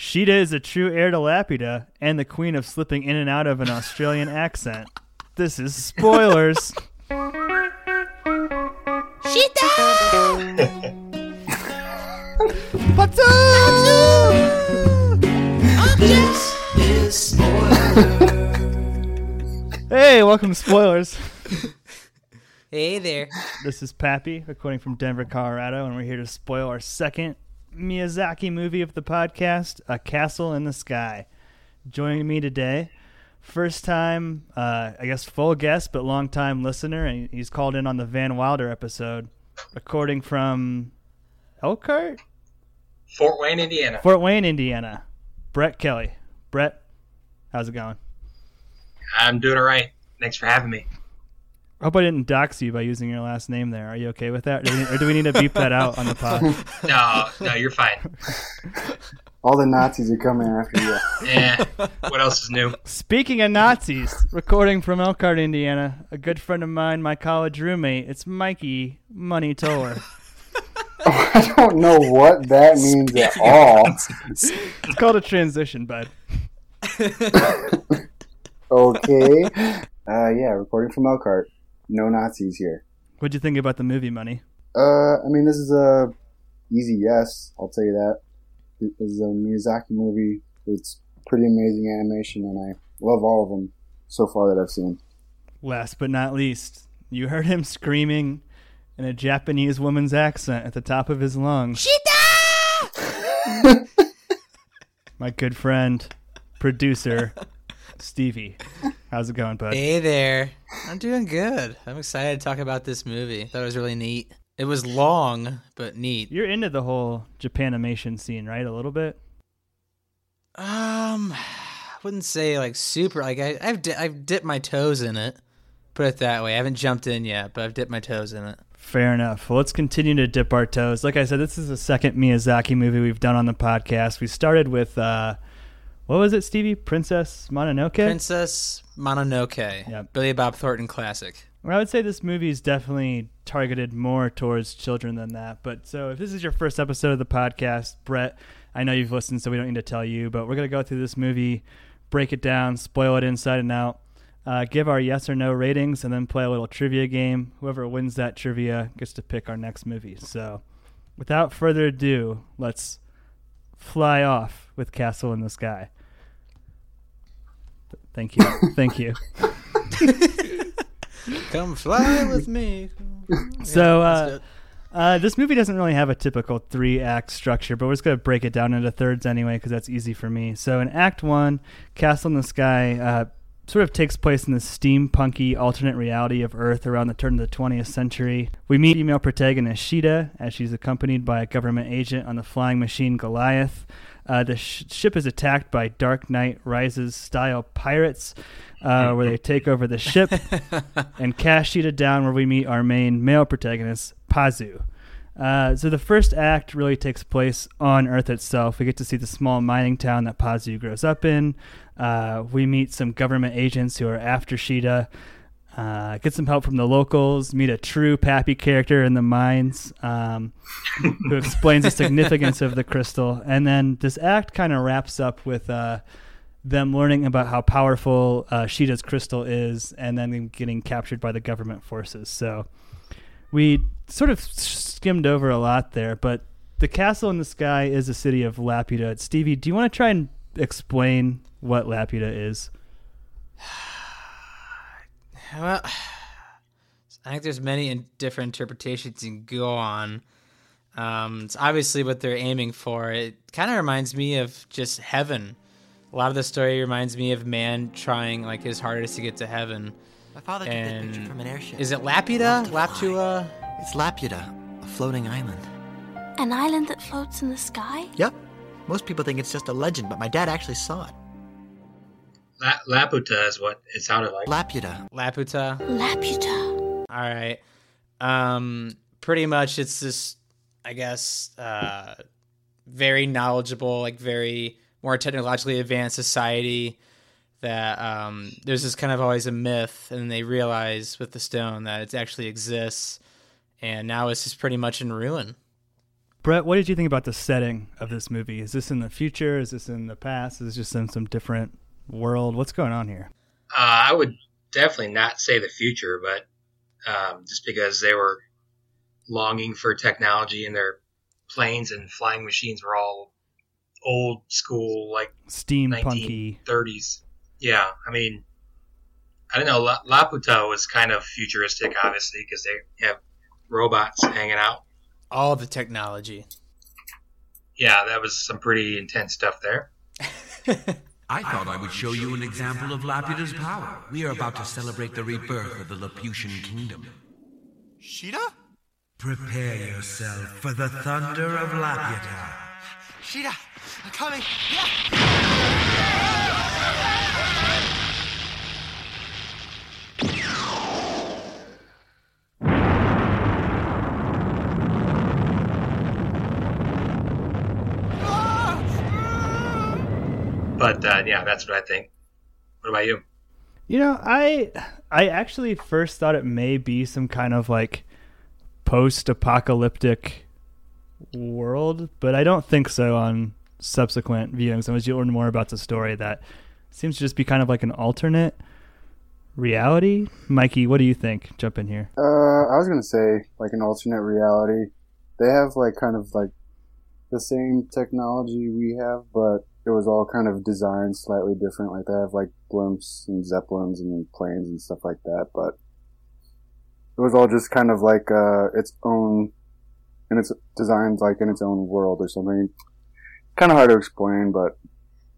Sheeta is a true heir to Laputa and the queen of slipping in and out of an Australian accent. This is spoilers. Sheeta! Patsu! This is spoilers. Hey, welcome to Spoilers. Hey there. This is Pappy, recording from Denver, Colorado, and we're here to spoil our second Miyazaki movie of the podcast, A Castle in the Sky. Joining me today, first time, uh, I guess full guest, but long time listener, and he's called in on the Van Wilder episode, recording from Elkhart, Fort Wayne, Indiana. Fort Wayne, Indiana. Brett Kelly. Brett, how's it going? I'm doing all right. Thanks for having me. I hope I didn't dox you by using your last name there. Are you okay with that? Or do we, or do we need to beep that out on the pod? No, no, you're fine. All the Nazis are coming after you. Yeah. What else is new? Speaking of Nazis, recording from Elkhart, Indiana, a good friend of mine, my college roommate, it's Mikey Money Toller. I don't know what that means at all. It's called a transition, bud. Okay. Uh, yeah, recording from Elkhart. No Nazis here. What'd you think about the movie, Money? Uh, I mean, this is a easy yes. I'll tell you that. This is a Miyazaki movie. It's pretty amazing animation, and I love all of them so far that I've seen. Last but not least, you heard him screaming in a Japanese woman's accent at the top of his lungs. my good friend, producer, Stevie. How's it going, bud? Hey there. I'm doing good. I'm excited to talk about this movie. Thought it was really neat. It was long, but neat. You're into the whole Japanimation scene, right? A little bit. Um, I wouldn't say like super. Like I, I've di- I've dipped my toes in it. Put it that way. I haven't jumped in yet, but I've dipped my toes in it. Fair enough. Well, let's continue to dip our toes. Like I said, this is the second Miyazaki movie we've done on the podcast. We started with uh, what was it, Stevie? Princess Mononoke. Princess Mononoke. Yeah, Billy Bob Thornton classic. Well, I would say this movie is definitely targeted more towards children than that. But so if this is your first episode of the podcast, Brett, I know you've listened, so we don't need to tell you, but we're going to go through this movie, break it down, spoil it inside and out, uh, give our yes or no ratings, and then play a little trivia game. Whoever wins that trivia gets to pick our next movie. So without further ado, let's fly off with Castle in the Sky. Thank you. Thank you. Come fly with me. So, uh, let's do it. Uh, this movie doesn't really have a typical three act structure, but we're just going to break it down into thirds anyway because that's easy for me. So, in Act One, Castle in the Sky uh, sort of takes place in the steampunky alternate reality of Earth around the turn of the 20th century. We meet female protagonist Sheeta as she's accompanied by a government agent on the flying machine Goliath. Uh, the sh- ship is attacked by Dark Knight Rises style pirates, uh, where they take over the ship and cast Sheeta down, where we meet our main male protagonist, Pazu. Uh, so the first act really takes place on Earth itself. We get to see the small mining town that Pazu grows up in. Uh, we meet some government agents who are after Sheeta. Uh, get some help from the locals. Meet a true Pappy character in the mines um, who explains the significance of the crystal. And then this act kind of wraps up with uh, them learning about how powerful uh, Sheeta's crystal is, and then getting captured by the government forces. So we sort of skimmed over a lot there, but the castle in the sky is a city of Laputa. Stevie, do you want to try and explain what Laputa is? Well, I think there's many in- different interpretations you can go on. Um, it's obviously what they're aiming for. It kind of reminds me of just heaven. A lot of the story reminds me of man trying like his hardest to get to heaven. My father took that picture from an airship. is it Laputa? Love to fly. It's Laputa, a floating island. An island that floats in the sky? Yep. Most people think it's just a legend, but my dad actually saw it. La- Laputa is what it sounded like. Laputa. Laputa? Laputa. All right. Um, pretty much it's this, I guess, uh, very knowledgeable, like very more technologically advanced society that um, there's this kind of always a myth, and they realize with the stone that it actually exists, and now it's just pretty much in ruin. Brett, what did you think about the setting of this movie? Is this in the future? Is this in the past? Is this just in some different world? What's going on here? Uh, I would definitely not say the future, but um, just because they were longing for technology and their planes and flying machines were all old school, like Steampunky. 30s. Yeah, I mean, I don't know. Laputa was kind of futuristic, obviously, because they have robots hanging out. All the technology. Yeah, that was some pretty intense stuff there. I thought I would show you an example of Laputa's power. We are about to celebrate the rebirth of the Laputian kingdom. Sheeta? Prepare yourself for the thunder of Laputa. Sheeta, I'm coming. Yeah. But uh, yeah, that's what I think. What about you? You know, I I actually first thought it may be some kind of like post-apocalyptic world, but I don't think so on subsequent viewings. And as you learn more about the story, that seems to just be kind of like an alternate reality. Mikey, what do you think? Jump in here. Uh, I was gonna say like an alternate reality. They have like kind of like the same technology we have, but it was all kind of designed slightly different. Like they have like blimps and zeppelins and planes and stuff like that, but it was all just kind of like uh, its own, and it's designed like in its own world or something. Kind of hard to explain, but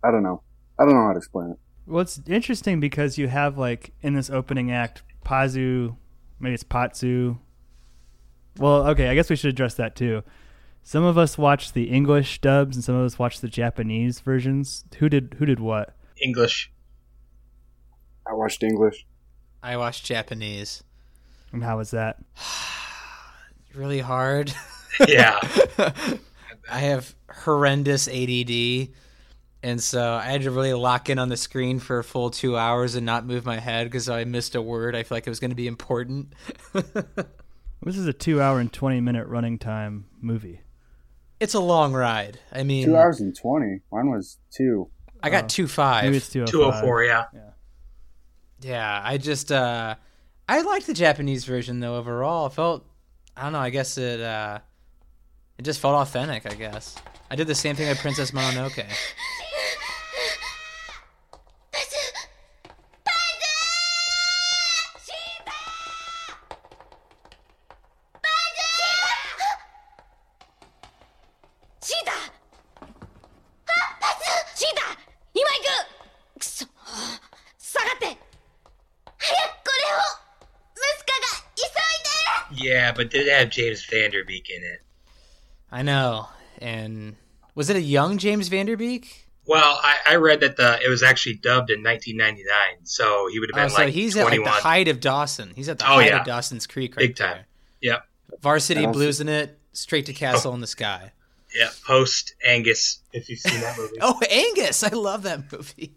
I don't know. I don't know how to explain it. Well, it's interesting because you have like in this opening act, Pazu, maybe it's Patsu. Well, okay, I guess we should address that too. Some of us watched the English dubs, and some of us watched the Japanese versions. Who did who did what? English. I watched English. I watched Japanese. And how was that? Really hard. Yeah. I have horrendous ADD, and so I had to really lock in on the screen for a full two hours and not move my head because I missed a word. I feel like it was going to be important. This is a two-hour and twenty-minute running time movie. It's a long ride. I mean, Two hours and twenty. Mine was two. I got two five. Maybe it's two Two oh four. Yeah. Yeah, I just uh I liked the Japanese version though overall. It felt I don't know, I guess it uh it just felt authentic, I guess. I did the same thing with Princess Mononoke. but did it have James Van Der Beek in it? I know. And was it a young James Van Der Beek? Well, I, I read that the it was actually dubbed in 1999, so he would have been Oh, been so like he's at like the height of Dawson. He's at the Oh, height yeah. of Dawson's Creek right Big time. there. Yep. Varsity I Blues in it, straight to Castle in the Sky. Yeah. Post Angus, if you've seen that movie. Oh, Angus! I love that movie.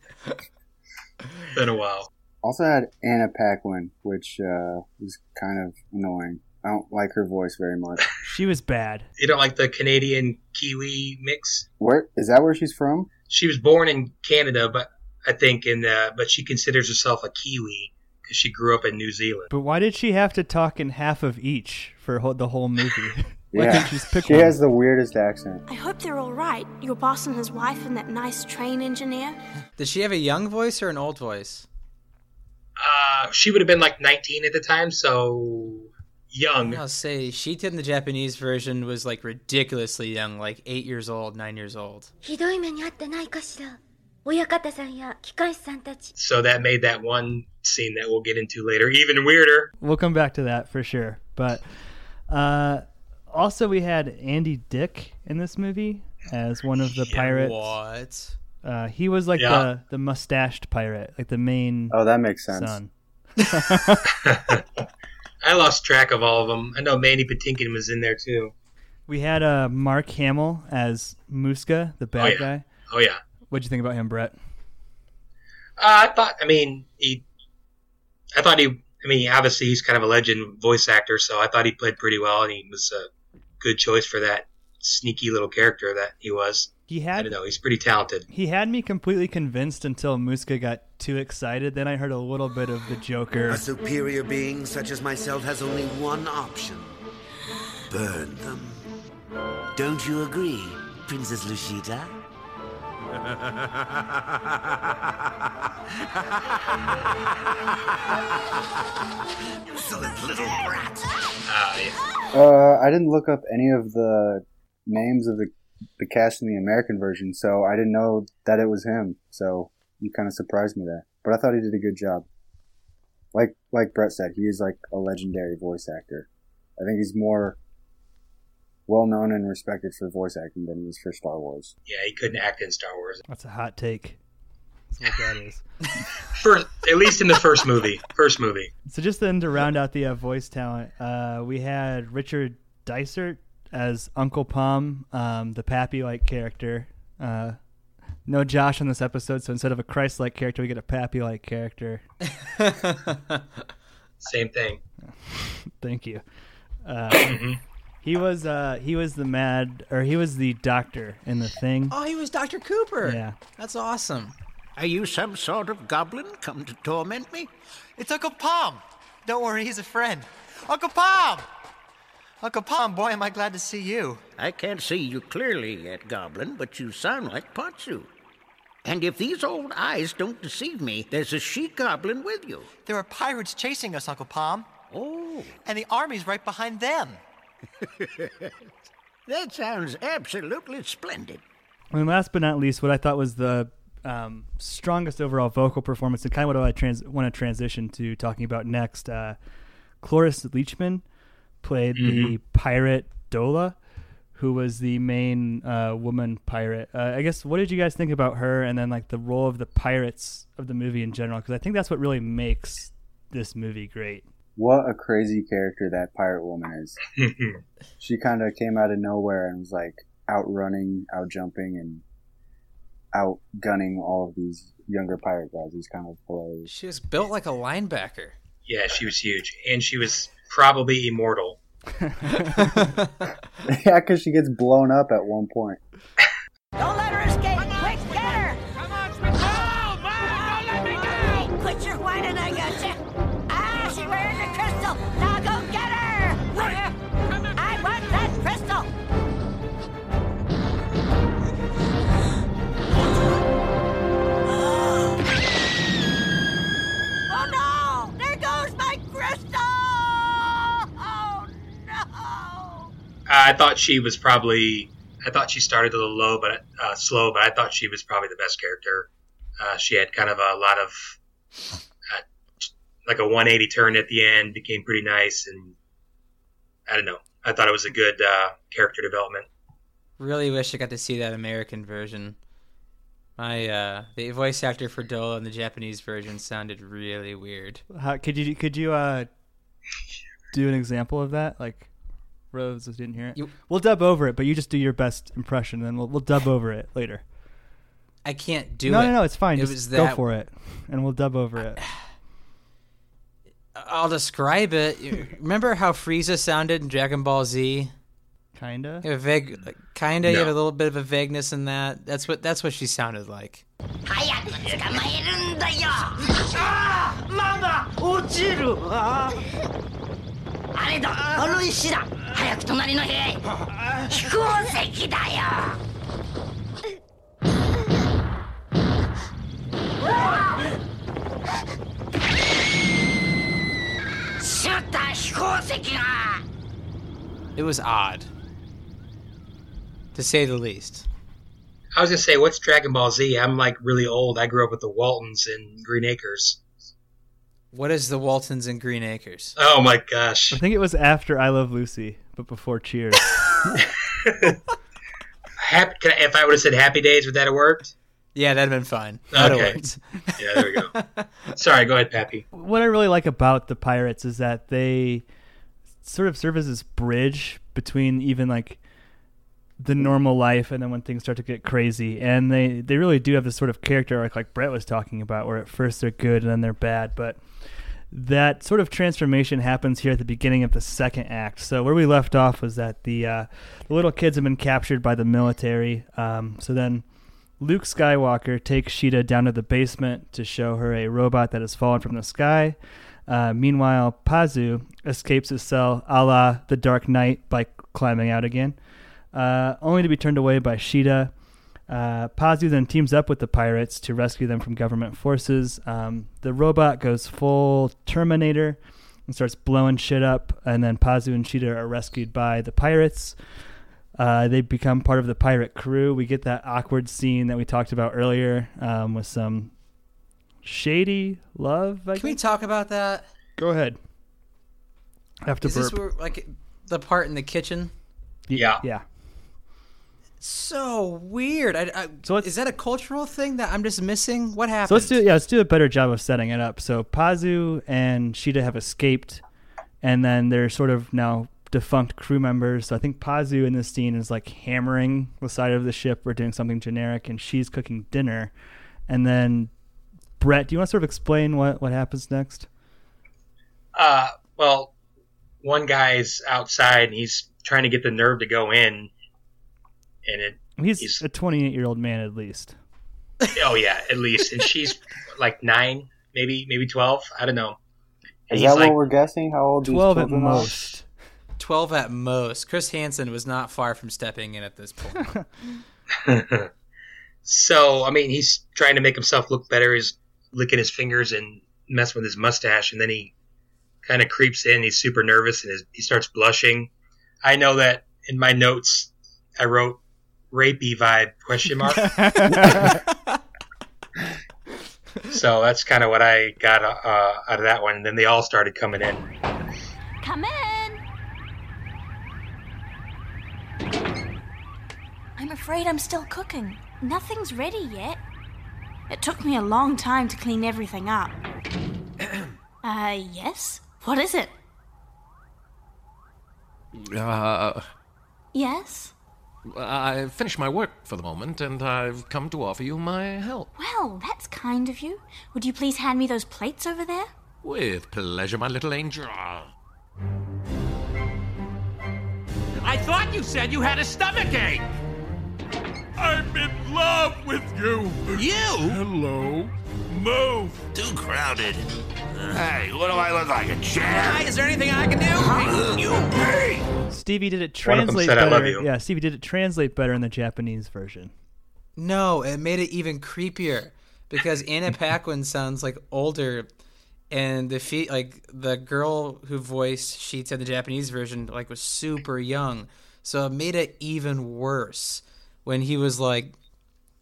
been a while. Also had Anna Paquin, which uh, was kind of annoying. I don't like her voice very much. She was bad. You don't like the Canadian Kiwi mix? Where is that? Where she's from? She was born in Canada, but I think in the but she considers herself a Kiwi because she grew up in New Zealand. But why did she have to talk in half of each for ho- the whole movie? why Yeah. couldn't she just pick She one? has the weirdest accent. I hope they're all right. Your boss and his wife and that nice train engineer. Did she have a young voice or an old voice? Uh, she would have been like 19 at the time, so young. I'll say Shita in the Japanese version was like ridiculously young, like eight years old, nine years old. So that made that one scene that we'll get into later even weirder. We'll come back to that for sure. But uh, also, we had Andy Dick in this movie as one of the yeah, pirates. What? Uh, he was like yeah. the, the mustached pirate, like the main. Oh, that makes sense. Son. I lost track of all of them. I know Mandy Patinkin was in there too. We had uh, Mark Hamill as Muska, the bad yeah. guy. Oh yeah. What'd you think about him, Brett? Uh, I thought. I mean, he. I thought he. I mean, obviously he's kind of a legend voice actor, so I thought he played pretty well, and he was a good choice for that sneaky little character that he was. He I had don't know. He's pretty talented. he had me completely convinced until Muska got too excited. Then I heard a little bit of the Joker. A superior being such as myself has only one option burn them. Don't you agree, Princess Lushita? Insolent little brat. Uh, yeah. Uh, I didn't look up any of the names of the the cast in the American version, so I didn't know that it was him. So you kind of surprised me there, but I thought he did a good job. Like like Brett said, he is like a legendary voice actor. I think he's more well known and respected for voice acting than he is for Star Wars. Yeah, he couldn't act in Star Wars. That's a hot take. That's what that is. First, at least in the first movie. First movie. So just then to round out the uh, voice talent, uh, we had Richard Dysart as Uncle Pom, um, the Pappy-like character. Uh, no Josh on this episode, so instead of a Christ-like character, we get a Pappy-like character. Same thing. Thank you. Uh, Mhm. he was uh, he was the mad or he was the doctor in the thing. Oh, he was Dr. Copper. Yeah. That's awesome. Are you some sort of goblin come to torment me? It's Uncle Pom. Don't worry, he's a friend. Uncle Pom! Uncle Pom, boy, am I glad to see you. I can't see you clearly yet, goblin, but you sound like Potsu. And if these old eyes don't deceive me, there's a she goblin with you. There are pirates chasing us, Uncle Pom. Oh, And the army's right behind them. that sounds absolutely splendid. And last but not least, what I thought was the um, strongest overall vocal performance, and kind of what I trans- want to transition to talking about next. Uh, Cloris Leachman played the pirate Dola, who was the main uh, woman pirate. Uh, I guess what did you guys think about her, and then like the role of the pirates of the movie in general? Because I think that's what really makes this movie great. What a crazy character that pirate woman is. She kind of came out of nowhere and was like outrunning, out jumping, and outgunning all of these younger pirate guys. He's kind of hilarious. She was built like a linebacker. yeah, she was huge, and she was probably immortal. yeah, because she gets blown up at one point. I thought she was probably. I thought she started a little low, but uh, slow. But I thought she was probably the best character. Uh, she had kind of a lot of uh, like a 180 turn at the end. Became pretty nice, and I don't know. I thought it was a good uh, character development. Really wish I got to see that American version. My uh, the voice actor for Dola in the Japanese version sounded really weird. How, could you could you uh, do an example of that? Like Rose didn't hear it. You- we'll dub over it, but you just do your best impression, and then we'll we'll dub over it later. I can't do no, it. no, no, no, it's fine. It Just was go that- for it, and we'll dub over it. I'll describe it. Remember how Frieza sounded in Dragon Ball Z? Kinda. You have a vague, like, kinda. You have a little bit of a vagueness in that. That's what that's what she sounded like. ああれだあの石だ早く隣の部屋へ飛行石だよしまった飛行石が It was odd, to say the least. I was gonna say, what's Dragon Ball Z? I'm like really old. I grew up with the Waltons in Green Acres. What is the Waltons and Green Acres? Oh my gosh! I think it was after I Love Lucy, but before Cheers. Happy, can I, if I would have said Happy Days, would that have worked? Yeah, that'd have been fine. That'd Okay. Yeah, there we go. Sorry, go ahead, Pappy. what I really like about the pirates is that they sort of serve as this bridge between even like the normal life and then when things start to get crazy and they they really do have this sort of character arc like Brett was talking about where at first they're good and then they're bad but that sort of transformation happens here at the beginning of the second act. So where we left off was that the uh, the little kids have been captured by the military. Um, so then Luke Skywalker takes Sheeta down to the basement to show her a robot that has fallen from the sky. Uh, meanwhile, Pazu escapes his cell a la the Dark Knight by climbing out again, uh, only to be turned away by Sheeta. Uh, Pazu then teams up with the pirates to rescue them from government forces. Um, the robot goes full Terminator and starts blowing shit up, and then Pazu and Sheeta are rescued by the pirates. Uh, they become part of the pirate crew. We get that awkward scene that we talked about earlier um, with some shady love. I Can we talk about that? Go ahead. I have to Is burp. this where, like the part in the kitchen? Yeah. yeah. So weird. I, I, So is that a cultural thing that I'm just missing? What happened? So let's do yeah, let's do a better job of setting it up. So Pazu and Sheeta have escaped, and then they're sort of now defunct crew members. So I think Pazu in this scene is like hammering the side of the ship or doing something generic, and she's cooking dinner. And then Brett, do you want to sort of explain what what happens next? Uh, well, one guy's outside and he's trying to get the nerve to go in, and it. He's, He's- a 28 year old man at least. Oh yeah, at least, and she's like nine, maybe maybe twelve. I don't know. And Is that like, what we're guessing? How old these 12 at children are? most. twelve at most. Chris Hansen was not far from stepping in at this point. so I mean, he's trying to make himself look better. He's licking his fingers and messing with his mustache, and then he kind of creeps in. He's super nervous and his, he starts blushing. I know that in my notes I wrote rapey vibe question mark. so that's kind of what I got uh, out of that one. And then they all started coming in. Come in! I'm afraid I'm still cooking. Nothing's ready yet. It took me a long time to clean everything up. uh, yes? What is it? Uh, Yes? I finished my work for the moment, and I've come to offer you my help. Well, that's kind of you. Would you please hand me those plates over there? With pleasure, my little angel. I thought you said you had a stomach ache. I'm in love with you. You? Hello. Move. Too crowded. Hey, what do I look like? A chair? Hi, is there anything I can do? You pay! Stevie did it One of them translate said, "I better. love you." Yeah, Stevie did it translate better in the Japanese version. no, it made it even creepier because Anna Paquin sounds like older, and the fe- like the girl who voiced Sheets in the Japanese version like was super young, so it made it even worse when he was like.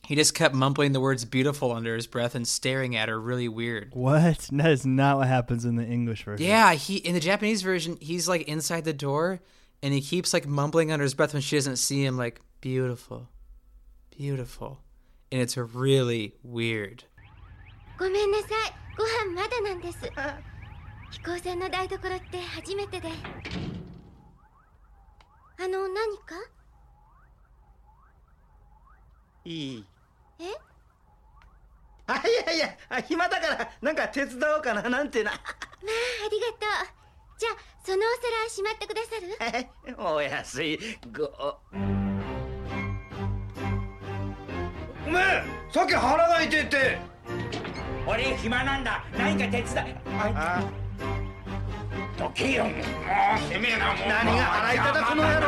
He just kept mumbling the words beautiful under his breath and staring at her really weird. What? That is not what happens in the English version. Yeah, he in the Japanese version, he's like inside the door and he keeps like mumbling under his breath when she doesn't see him like beautiful. Beautiful. And it's really weird. ごめんなさいご飯まだなんです飛行船の台所って初めてであの何か いい。え？あいやいやあ暇だからなんか手伝おうかななんてな。まあありがとう。じゃあそのお皿しまってくださる？お安い。ごおめえさっき腹が痛いって俺暇なんだ。何か手伝い。あ。どけよもうてめえなもう。何が腹痛だこの野郎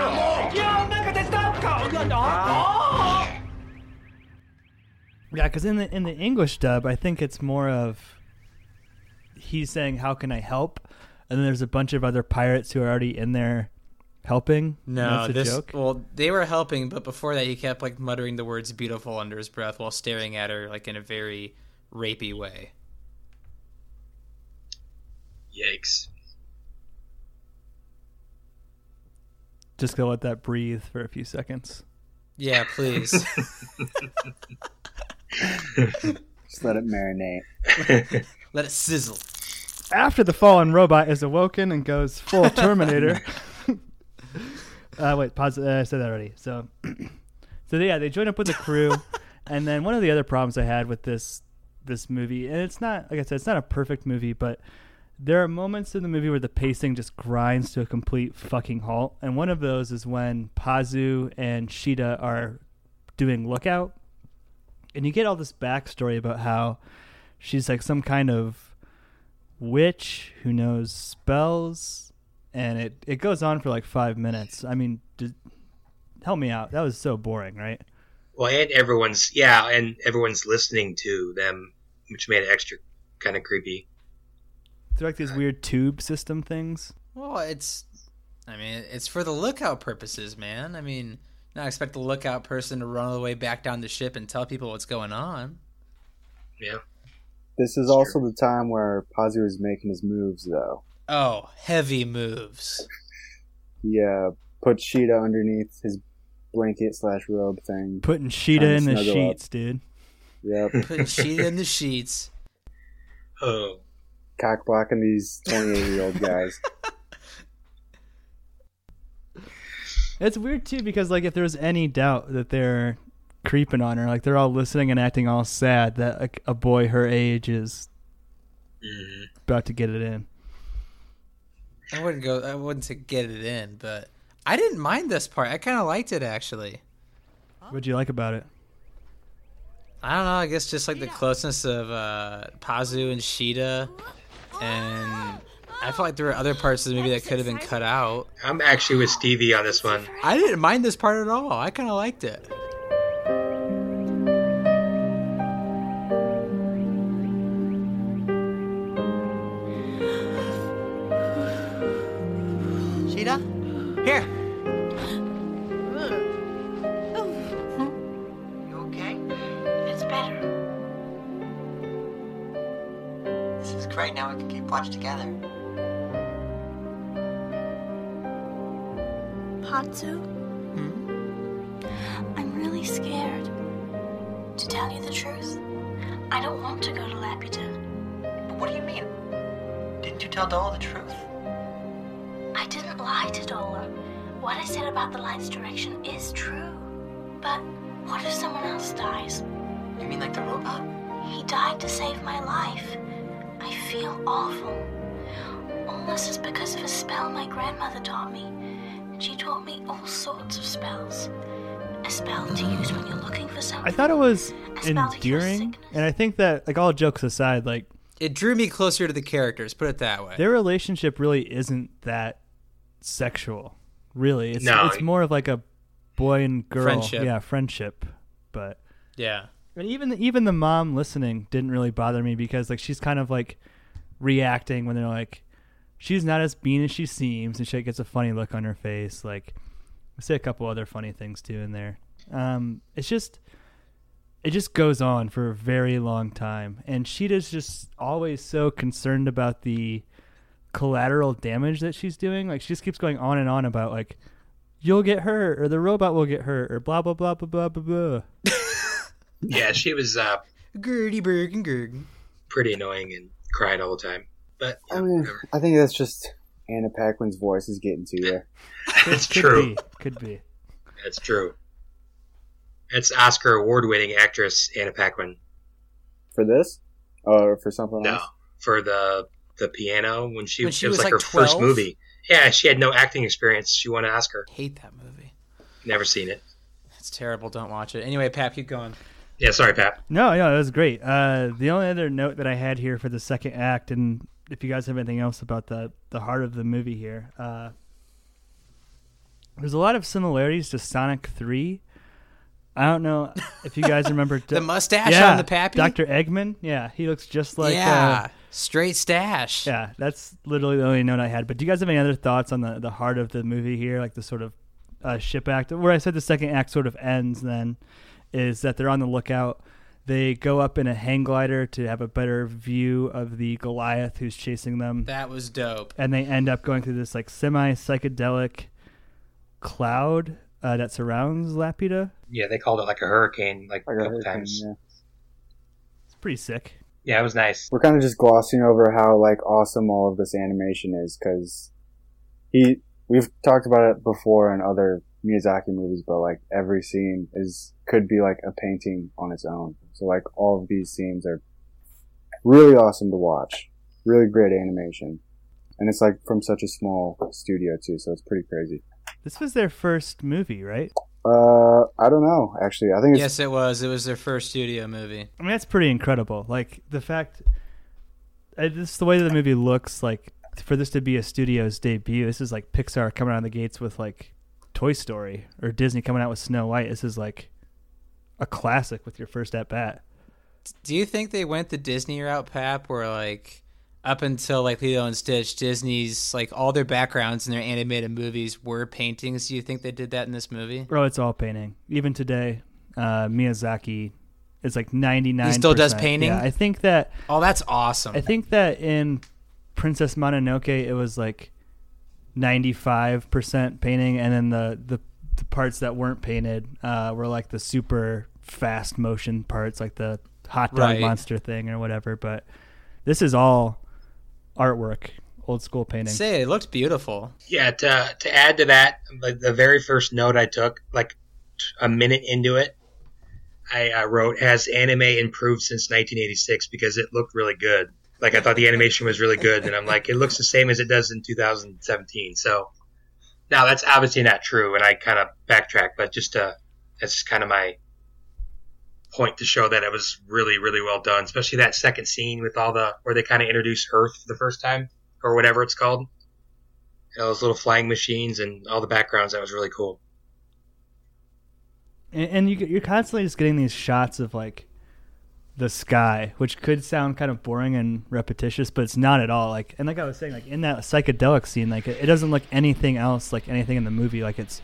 いやなんか手伝うか。あ Yeah, because in the in the English dub, I think it's more of he's saying, "How can I help?" and then there's a bunch of other pirates who are already in there helping. No, that's a this joke. well, they were helping, but before that he kept like muttering the words beautiful under his breath while staring at her like in a very rapey way. Yikes. Just gonna let that breathe for a few seconds. Yeah, please. Just let it marinate. Let it sizzle. After the fallen robot is awoken and goes full Terminator. uh, wait, pause. Uh, I said that already. So, so yeah, they join up with the crew, and then one of the other problems I had with this this movie, and it's not like I said, it's not a perfect movie, but there are moments in the movie where the pacing just grinds to a complete fucking halt, and one of those is when Pazu and Sheeta are doing lookout, and you get all this backstory about how she's like some kind of witch who knows spells, and it it goes on for like five minutes. I mean, d- help me out. That was so boring, right? Well, and everyone's yeah, and everyone's listening to them, which made it extra kind of creepy. They're like these weird tube system things. Well, it's, I mean, it's for the lookout purposes, man. I mean, not expect the lookout person to run all the way back down the ship and tell people what's going on. Yeah. This is also the time where Pazu is making his moves, though. Oh, heavy moves. Yeah, uh, put Sheeta underneath his blanket slash robe thing. Putting Sheeta in the snuggle up. sheets, dude. Yep. Putting Sheeta in the sheets. Oh. Cock blocking these 28 year old guys. It's weird too because like if there's any doubt that they're creeping on her, like they're all listening and acting all sad that like, a boy her age is about to get it in. I wouldn't go. I wouldn't say get it in, but I didn't mind this part. I kind of liked it actually. What'd you like about it? I don't know. I guess just like the closeness of uh, Pazu and Sheeta, and I felt like there were other parts of the movie that could have been cut out. I'm actually with Stevie on this one. I didn't mind this part at all. I kind of liked it. Patsu? Hmm? I'm really scared. To tell you the truth, I don't want to go to Laputa. But what do you mean? Didn't you tell Dola the truth? I didn't lie to Dola. What I said about the light's direction is true. But what if someone else dies? You mean like the robot? He died to save my life. I feel awful. All this is because of a spell my grandmother taught me. She taught me all sorts of spells. A spell to use when you're looking for something. I thought it was spell to cure endearing, and I think that like all jokes aside, like It drew me closer to the characters. Put it that way. their relationship really isn't that sexual. Really, it's No. it's more of like a boy and girl, Friendship. yeah, friendship. But Yeah. And even the, even the mom listening didn't really bother me because like she's kind of like reacting when they're like she's not as mean as she seems and she gets a funny look on her face like I say a couple other funny things too in there. Um it's just it just goes on for a very long time and Sheeta's just always so concerned about the collateral damage that she's doing like she just keeps going on and on about like you'll get hurt or the robot will get hurt or blah blah blah blah blah blah blah Yeah, she was uh, Gertie Bergen Gergen. pretty annoying and cried all the time. But I mean, I think that's just Anna Paquin's voice is getting to you. it's Could true. be, could be. That's true. It's Oscar award winning actress Anna Paquin. For this? Or for something else? No, else? for the the piano when she, When she it was, was, like, like, her first movie. Yeah, she had no acting experience. She won an Oscar. Hate that movie. Never seen it. It's terrible. Don't watch it. Anyway, Pap, keep going. Yeah, sorry, Pat. No, no, that was great. Uh, the only other note that I had here for the second act, and if you guys have anything else about the the heart of the movie here, uh, there's a lot of similarities to Sonic Three. I don't know if you guys remember The mustache yeah, on the Pappy? Doctor Eggman. Yeah, he looks just like yeah, uh, straight stash. yeah, that's literally the only note I had. But do you guys have any other thoughts on the the heart of the movie here, like the sort of uh, ship act, where I said the second act sort of ends? Then is that they're on the lookout. They go up in a hang glider to have a better view of the Goliath who's chasing them, That was dope. and they end up going through this like semi psychedelic cloud uh, that surrounds Laputa. Yeah, they called it like a hurricane like, a couple times. Yeah. It's pretty sick. Yeah, it was nice. We're kind of just glossing over how like awesome all of this animation is because he we've talked about it before in other Miyazaki movies, but like every scene is could be like a painting on its own. So like all of these scenes are really awesome to watch. really great animation, and it's like from such a small studio too, so it's pretty crazy. This was their first movie, right? Uh, I don't know. Actually, I think it's Yes, it was. It was their first studio movie. I mean, that's pretty incredible. Like the fact, this the way that the movie looks. Like for this to be a studio's debut, this is like Pixar coming out of the gates with like Toy Story or Disney coming out with Snow White. This is like a classic with your first at bat. Do you think they went the Disney route, Pap, where like up until like Lilo and Stitch, Disney's like all their backgrounds in their animated movies were paintings? Do you think they did that in this movie? Bro, it's all painting. Even today, uh, Miyazaki is like ninety nine. He still does painting? Yeah, I think that. Oh, that's awesome. I think that in Princess Mononoke, it was like ninety five percent painting, and then the, the the parts that weren't painted uh, were like the super fast motion parts, like the hot dog Right. monster thing or whatever. But this is all artwork, old school painting. Say it looks beautiful. Yeah, to to add to that, like the very first note I took, like a minute into it, I uh, wrote, "Has anime improved since 1986?" Because it looked really good. Like I thought the animation was really good, and I'm like, it looks the same as it does in 2017. So now that's obviously not true, and I kind of backtrack, but just to that's kind of my point to show that it was really, really well done. Especially that second scene with all the where they kind of introduce Earth for the first time, or whatever it's called. You know, those little flying machines and all the backgrounds. That was really cool. and, and you, you're constantly just getting these shots of like the sky, which could sound kind of boring and repetitious, but it's not at all. Like, and like I was saying, like in that psychedelic scene, like it, it doesn't look anything else like anything in the movie. Like it's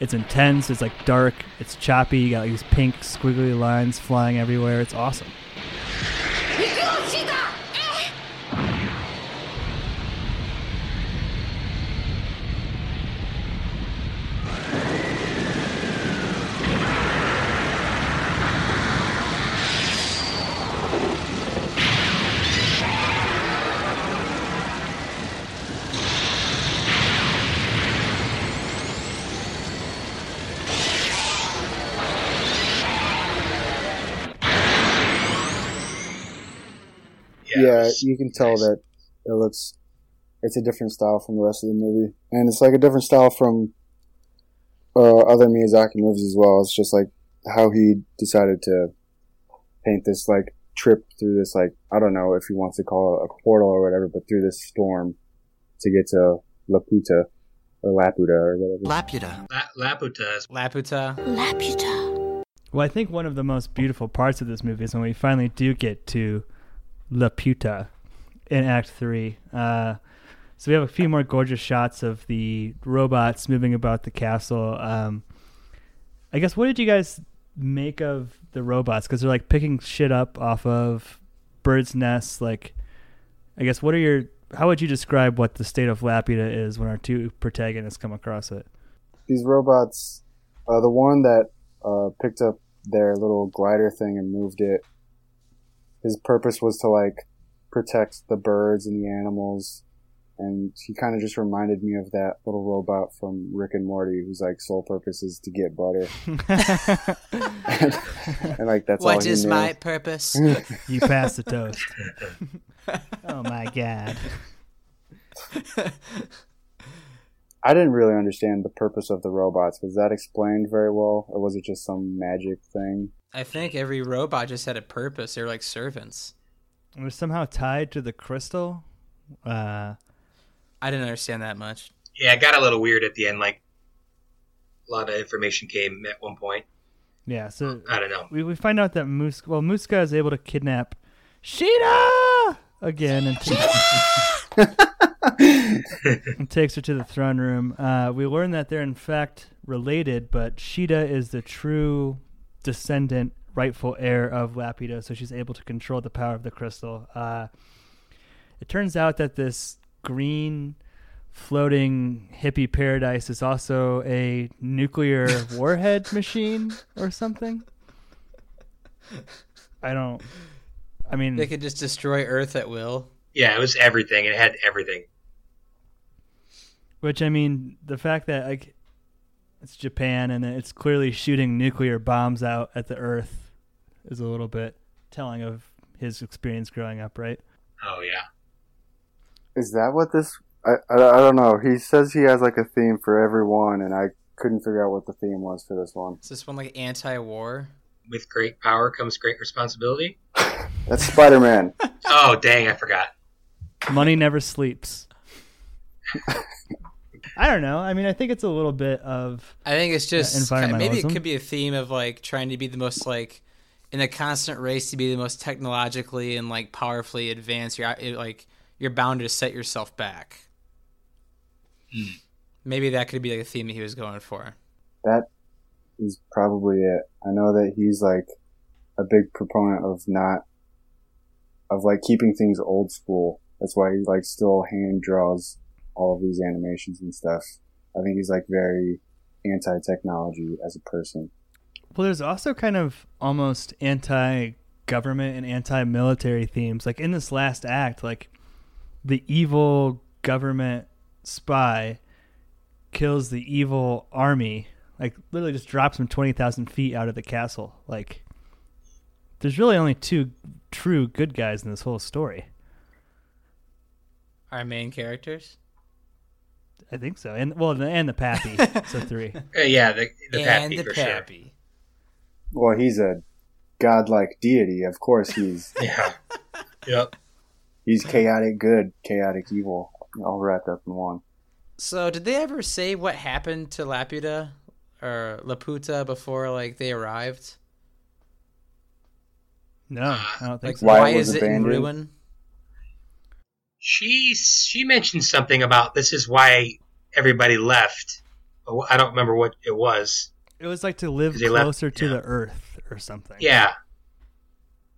it's intense, it's like dark, it's choppy. You got like, these pink squiggly lines flying everywhere. It's awesome. Yeah, you can tell that it looks it's a different style from the rest of the movie, and it's like a different style from uh, other Miyazaki movies as well. It's just like how he decided to paint this like trip through this like I don't know if he wants to call it a portal or whatever, but through this storm to get to Laputa or Laputa or whatever. Laputa. La- Laputa. Laputa. Laputa. Well, I think one of the most beautiful parts of this movie is when we finally do get to Laputa in Act Three. Uh, so we have a few more gorgeous shots of the robots moving about the castle. Um, I guess what did you guys make of the robots? Because they're like picking shit up off of birds' nests. Like, I guess what are your how would you describe what the state of Laputa is when our two protagonists come across it? These robots, uh, the one that uh, picked up their little glider thing and moved it, his purpose was to like protect the birds and the animals. And he kind of just reminded me of that little robot from Rick and Morty, whose like sole purpose is to get butter. and, and, like that's all What he is knew. my purpose? You pass the toast. oh my god. I didn't really understand the purpose of the robots. Was that explained very well, or was it just some magic thing? I think every robot just had a purpose. They're like servants. It was somehow tied to the crystal. Uh, I didn't understand that much. Yeah, it got a little weird at the end. Like a lot of information came at one point. yeah, so I don't know. we, we find out that Muska, well, Muska is able to kidnap Sheeta again and, and takes her to the throne room. Uh, we learn that they're in fact related, but Sheeta is the true descendant, rightful heir of Laputa, so she's able to control the power of the crystal. Uh, it turns out that this green floating hippie paradise is also a nuclear warhead machine or something. I don't. I mean, They could just destroy Earth at will. Yeah, it was everything. It had everything. which I mean, the fact that like it's Japan and it's clearly shooting nuclear bombs out at the Earth is a little bit telling of his experience growing up, right? Oh yeah. Is that what this? I, I I don't know. He says he has like a theme for every one, and I couldn't figure out what the theme was for this one. Is this one like anti-war? With great power comes great responsibility. That's Spider Man. Oh dang, I forgot. Money never sleeps. I don't know. I mean, I think it's a little bit of. I think it's just uh, kind maybe it could be a theme of like trying to be the most like in a constant race to be the most technologically and like powerfully advanced. You're like you're bound to set yourself back. Maybe that could be like a theme that he was going for. That is probably it. I know that he's like a big proponent of not of like keeping things old school. That's why he like still hand draws all of these animations and stuff. I think he's like very anti technology as a person. Well, there's also kind of almost anti-government and anti-military themes. Like in this last act, like the evil government spy kills the evil army. Like literally just drops him twenty thousand feet out of the castle. Like there's really only two true good guys in this whole story. Our main characters. I think so, and well, and the Pappy, so three. Uh, yeah, the the and Pappy the for Pappy. Well, he's a godlike deity. Of course, he's. Yeah. Yep. he's chaotic good, chaotic evil, all wrapped up in one. So, did they ever say what happened to Laputa or Laputa before like they arrived? No, I don't think Like, so. why, Why it was is it in abandoned? ruin? She she mentioned something about this is why everybody left. Oh, I don't remember what it was. It was like to live They left- closer to the Earth or something. Yeah,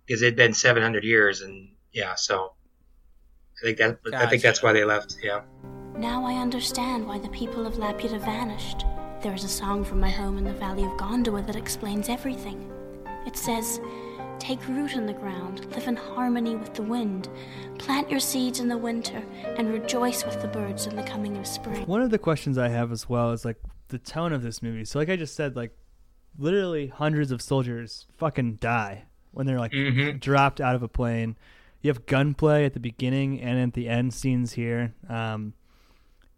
because it'd been 700 years, and yeah, so I think that I think that's why they left. Yeah. Now I understand why the people of Laputa vanished. There is a song from my home in the Valley of Gondoa that explains everything. It says, Take root in the ground, live in harmony with the wind, plant your seeds in the winter, and rejoice with the birds in the coming of spring. One of the questions I have as well is like the tone of this movie. So, like I just said, like literally hundreds of soldiers fucking die when they're like Mhm. dropped out of a plane. You have gunplay at the beginning and at the end scenes here. Um,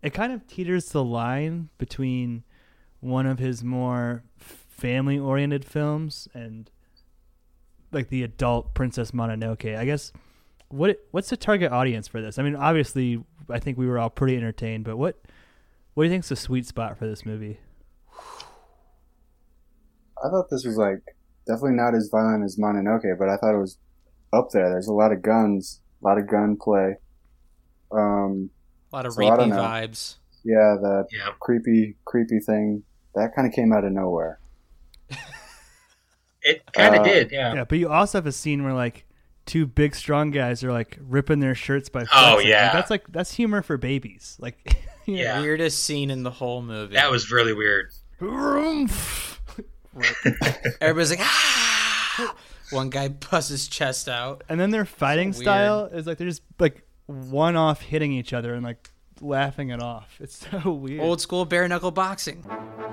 it kind of teeters the line between one of his more family oriented films and like the adult Princess Mononoke. I guess what what's the target audience for this? I mean, obviously, I think we were all pretty entertained, but what what do you think's the sweet spot for this movie? I thought this was like definitely not as violent as Mononoke, but I thought it was up there. There's a lot of guns, a lot of gunplay. Um, A lot of so rapey vibes. Yeah, that Yeah. creepy, creepy thing that kind of came out of nowhere. It kind of Uh, did. Yeah. Yeah, but you also have a scene where like two big strong guys are like ripping their shirts by Oh, flexing. Like, yeah. that's like that's humor for babies. Like you know. Yeah. Weirdest scene in the whole movie. That was really weird. Everybody's like, ah! One guy busts his chest out. And then their fighting So style is like they're just like one off hitting each other and like laughing it off. It's so weird. Old school bare knuckle boxing.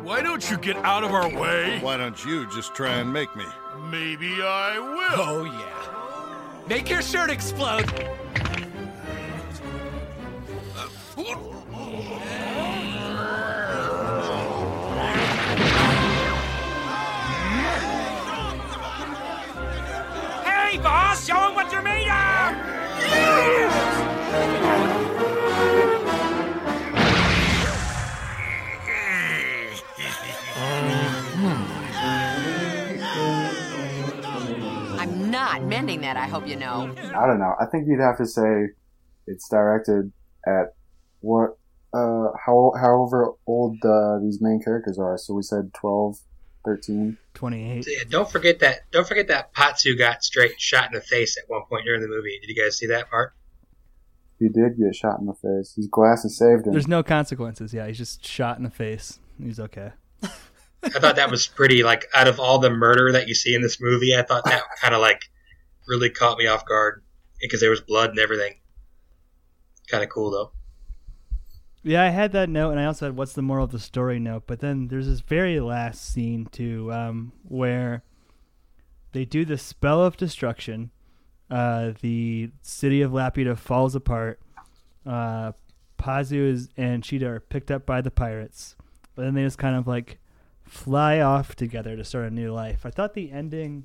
Why don't you get out of our way? Why don't you just try and make me? Maybe I will. Oh, yeah. Make your shirt explode. Hey, boss, show him what you're made of! Not mending that, I hope you know. I don't know. I think you'd have to say it's directed at what, uh, how, however old uh, these main characters are. So we said 12, 13. 28. Yeah, Don't forget that. Don't forget that Pazu got straight shot in the face at one point during the movie. Did you guys see that part? He did get shot in the face. His glasses saved him. There's no consequences. Yeah, he's just shot in the face. He's okay. I thought that was pretty. Like out of all the murder that you see in this movie, I thought that kind of like really caught me off guard because there was blood and everything. Kind of cool though. Yeah, I had that note, and I also had what's the moral of the story note. But then there's this very last scene too, um, where they do the spell of destruction, Uh, the city of Laputa falls apart. Uh, Pazu is, and Sheeta are picked up by the pirates. But then they just kind of like fly off together to start a new life. I thought the ending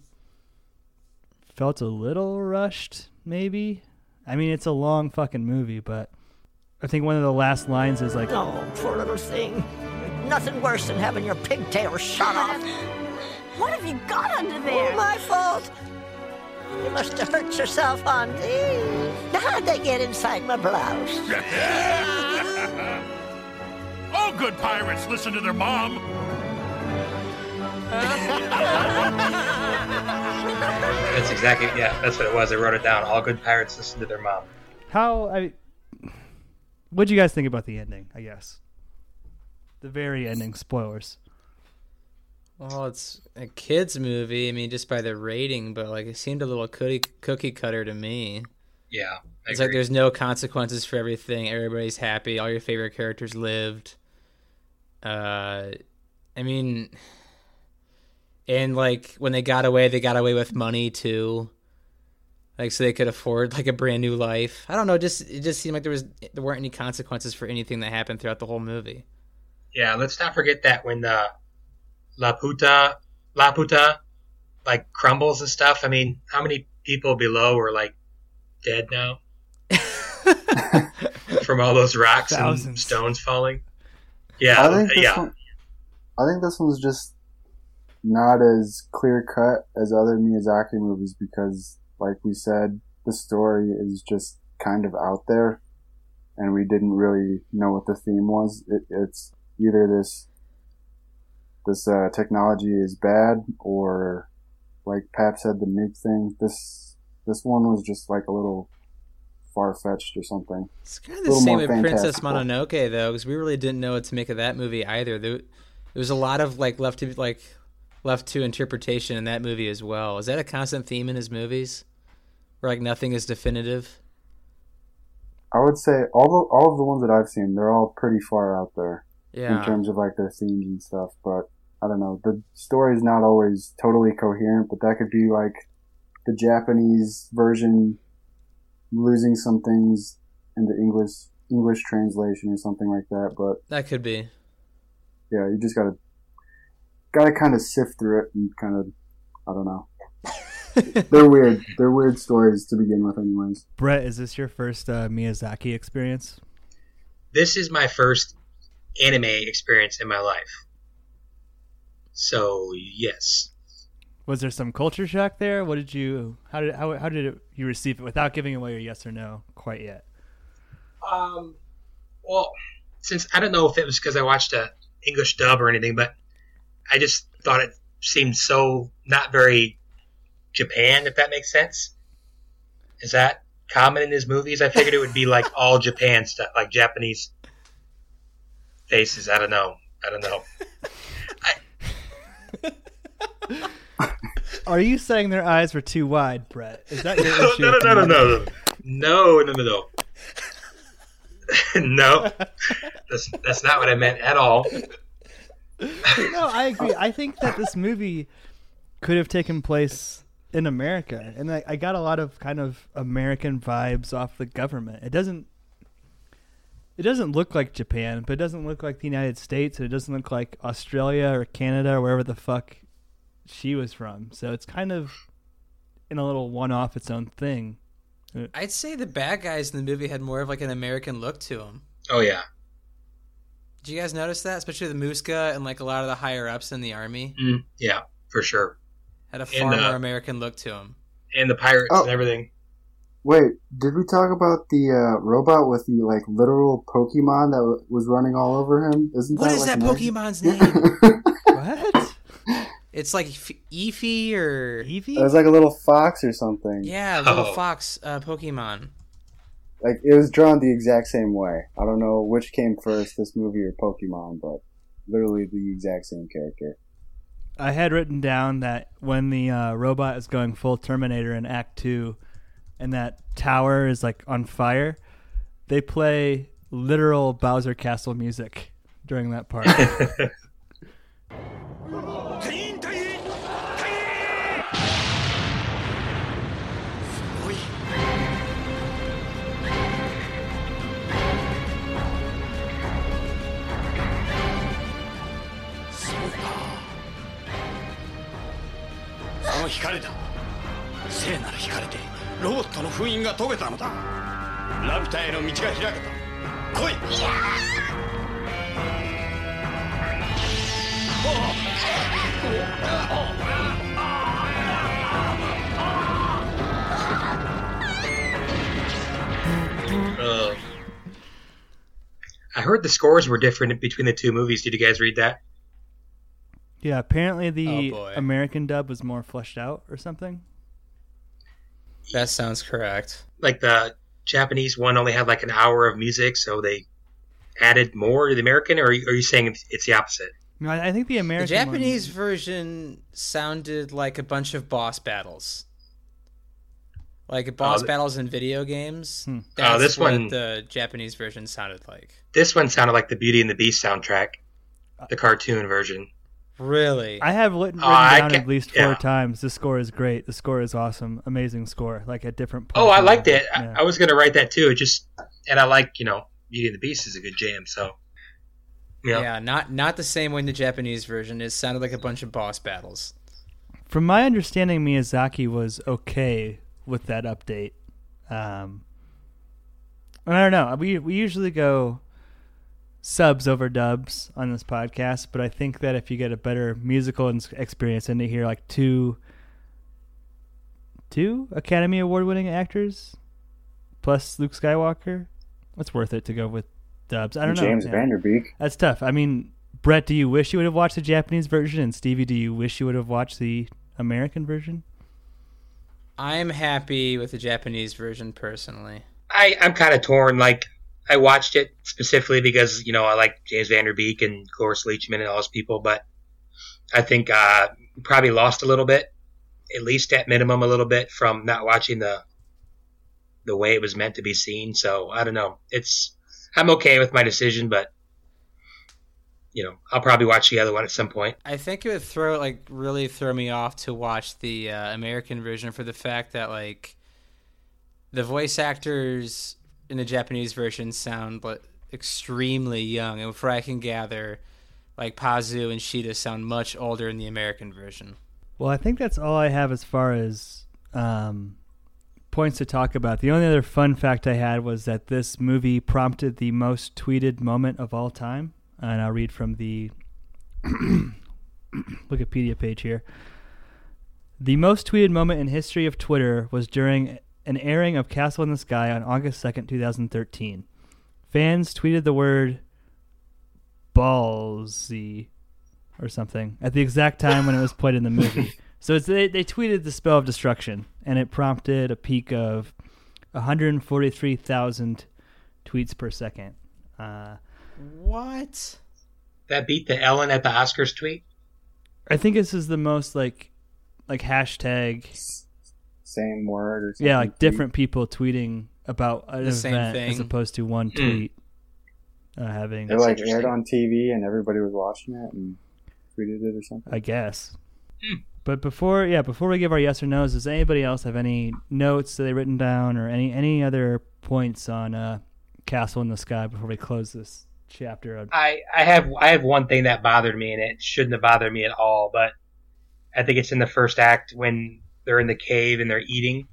felt a little rushed, maybe. I mean, it's a long fucking movie, but I think one of the last lines is like, Oh, poor little thing. Nothing worse than having your pigtails shot off. What have you got under there? Oh, my fault. You must have hurt yourself on these. Now, how'd they get inside my blouse? All oh, good pirates listen to their mom. That's exactly yeah. That's what it was. I wrote it down. All good pirates listen to their mom. how I. What'd you guys think about the ending? I guess the very ending. Spoilers. Well, it's a kids movie. I mean, just by the rating, but like it seemed a little cookie cookie cutter to me. Yeah, I It's like there's no consequences for everything. Everybody's happy. All your favorite characters lived. Uh, I mean, and like when they got away, they got away with money too. Like so they could afford like a brand new life. I don't know. Just it just seemed like there was there weren't any consequences for anything that happened throughout the whole movie. Yeah, let's not forget that when the La Puta, La Puta, like crumbles and stuff. I mean, how many people below are like dead now from all those rocks and stones falling? Yeah, I think this yeah. one. I think this one's just not as clear cut as other Miyazaki movies because, like we said, the story is just kind of out there, and we didn't really know what the theme was. It, it's either this this uh, technology is bad, or like Pap said, the nuke thing. This this one was just like a little far fetched or something. It's kind of the same with Princess Mononoke though, because we really didn't know what to make of that movie either. There, there was a lot of like left to like left to interpretation in that movie as well. Is that a constant theme in his movies, where like nothing is definitive? I would say all the all of the ones that I've seen, they're all pretty far out there Yeah. in terms of like their themes and stuff. But I don't know, the story is not always totally coherent. But that could be like the Japanese version losing some things in the English English translation or something like that. But That could be. yeah, you just gotta gotta kind of sift through it and kind of I don't know. they're weird. They're weird stories to begin with, anyways. Brett, is this your first uh, Miyazaki experience? This is my first anime experience in my life. So yes, Was there some culture shock there? What did you? How did how how did it, you receive it without giving away your yes or no quite yet? Um, well, since I don't know if it was because I watched a English dub or anything, but I just thought it seemed so not very Japan, if that makes sense. Is that common in his movies? I figured it would be like all Japan stuff, like Japanese faces. I don't know. I don't know. Are you saying their eyes were too wide, Brett? Is that your No, issue? no, no, no, no, no, no, no, no, no. no, that's that's not what I meant at all. No, I agree. I think that this movie could have taken place in America, and I, I got a lot of kind of American vibes off the government. It doesn't. It doesn't look like Japan, but it doesn't look like the United States, and it doesn't look like Australia or Canada or wherever the fuck she was from. So it's kind of in a little one-off its own thing. I'd say the bad guys in the movie had more of like an American look to them. Oh yeah, Did you guys notice that, especially the Muska and like a lot of the higher ups in the army mm, yeah, for sure. had a And, far uh, more American look to him. And the pirates Oh. and everything. Wait, did we talk about the uh, robot with the like literal Pokemon that w- was running all over him? Isn't What that is like that an Pokemon's name? what? It's like F- Eevee or Eevee. It was like a little fox or something. Yeah, little Oh. fox uh, Pokemon. Like it was drawn the exact same way. I don't know which came first, this movie or Pokemon, but literally the exact same character. I had written down that when the uh, robot is going full Terminator in Act Two, and that tower is like on fire, they play literal Bowser Castle music during that part. 光だ聖なる光でロボットの封印が解けたのだラピュタへの道が開けた来いUh, I heard the scores were different between the two movies. Did you guys read that? Yeah, apparently the Oh. American dub was more fleshed out or something. That sounds correct. Like the Japanese one only had like an hour of music, so they added more to the American, or are you, are you saying it's, it's the opposite? No, I, I think the The American Japanese version sounded like a bunch of boss battles. Like boss th- battles in video games. Hmm. That's Oh, this what one- the Japanese version sounded like. This one sounded like the Beauty and the Beast soundtrack, the cartoon version. Really? I have written, Oh, written I down at least four yeah. times. The score is great. The score is awesome. Amazing score. Like at different points. Oh, I liked it. yeah. I, I was going to write that too. It just, and I like, you know, Beauty and the Beast is a good jam. So, yeah. Yeah, not not the same way in the Japanese version. It sounded like a bunch of boss battles. From my understanding, Miyazaki was okay with that update. Um, I don't know. We we usually go subs over dubs on this podcast, but I think that if you get a better musical experience and to hear like two two Academy Award winning actors plus Luke Skywalker, it's worth it to go with dubs. I don't know. James yeah. Van Der Beek. That's tough. I mean, Brett, do you wish you would have watched the Japanese version? And Stevie, do you wish you would have watched the American version? I'm happy with the Japanese version personally. I, I'm kind of torn. Like, I watched it specifically because, you know, I like James Van Der Beek and Cloris Leachman and all those people, but I think uh, probably lost a little bit, at least at minimum a little bit from not watching the the way it was meant to be seen. So I don't know. It's I'm okay with my decision, but you know, I'll probably watch the other one at some point. I think it would throw like really throw me off to watch the uh, American version for the fact that like the voice actors in the Japanese version sound like extremely young, and for I can gather, like Pazu and Sheeta sound much older in the American version. Well, I think that's all I have as far as um, points to talk about. The only other fun fact I had was that this movie prompted the most tweeted moment of all time. And I'll read from the Wikipedia page here. The most tweeted moment in history of Twitter was during an airing of Castle in the Sky on August 2nd, 2013. Fans tweeted the word ballsy or something at the exact time when it was played in the movie. So it's, they, they tweeted the spell of destruction, and it prompted a peak of 143,000 tweets per second. Uh, What? That beat the Ellen at the Oscars tweet. I think this is the most like like hashtag Same word or something. yeah like different people tweeting about an The same event as opposed to one Hmm. tweet uh, having It like aired on TV and everybody was watching it and tweeted it or something. I guess. Hmm. But before, yeah, before we give our yes or nos, does anybody else have any notes that they written down or any any other points on uh, Castle in the Sky before we close this chapter? Of, I, I have I have one thing that bothered me, and it shouldn't have bothered me at all. But I think it's in the first act when they're in the cave and they're eating.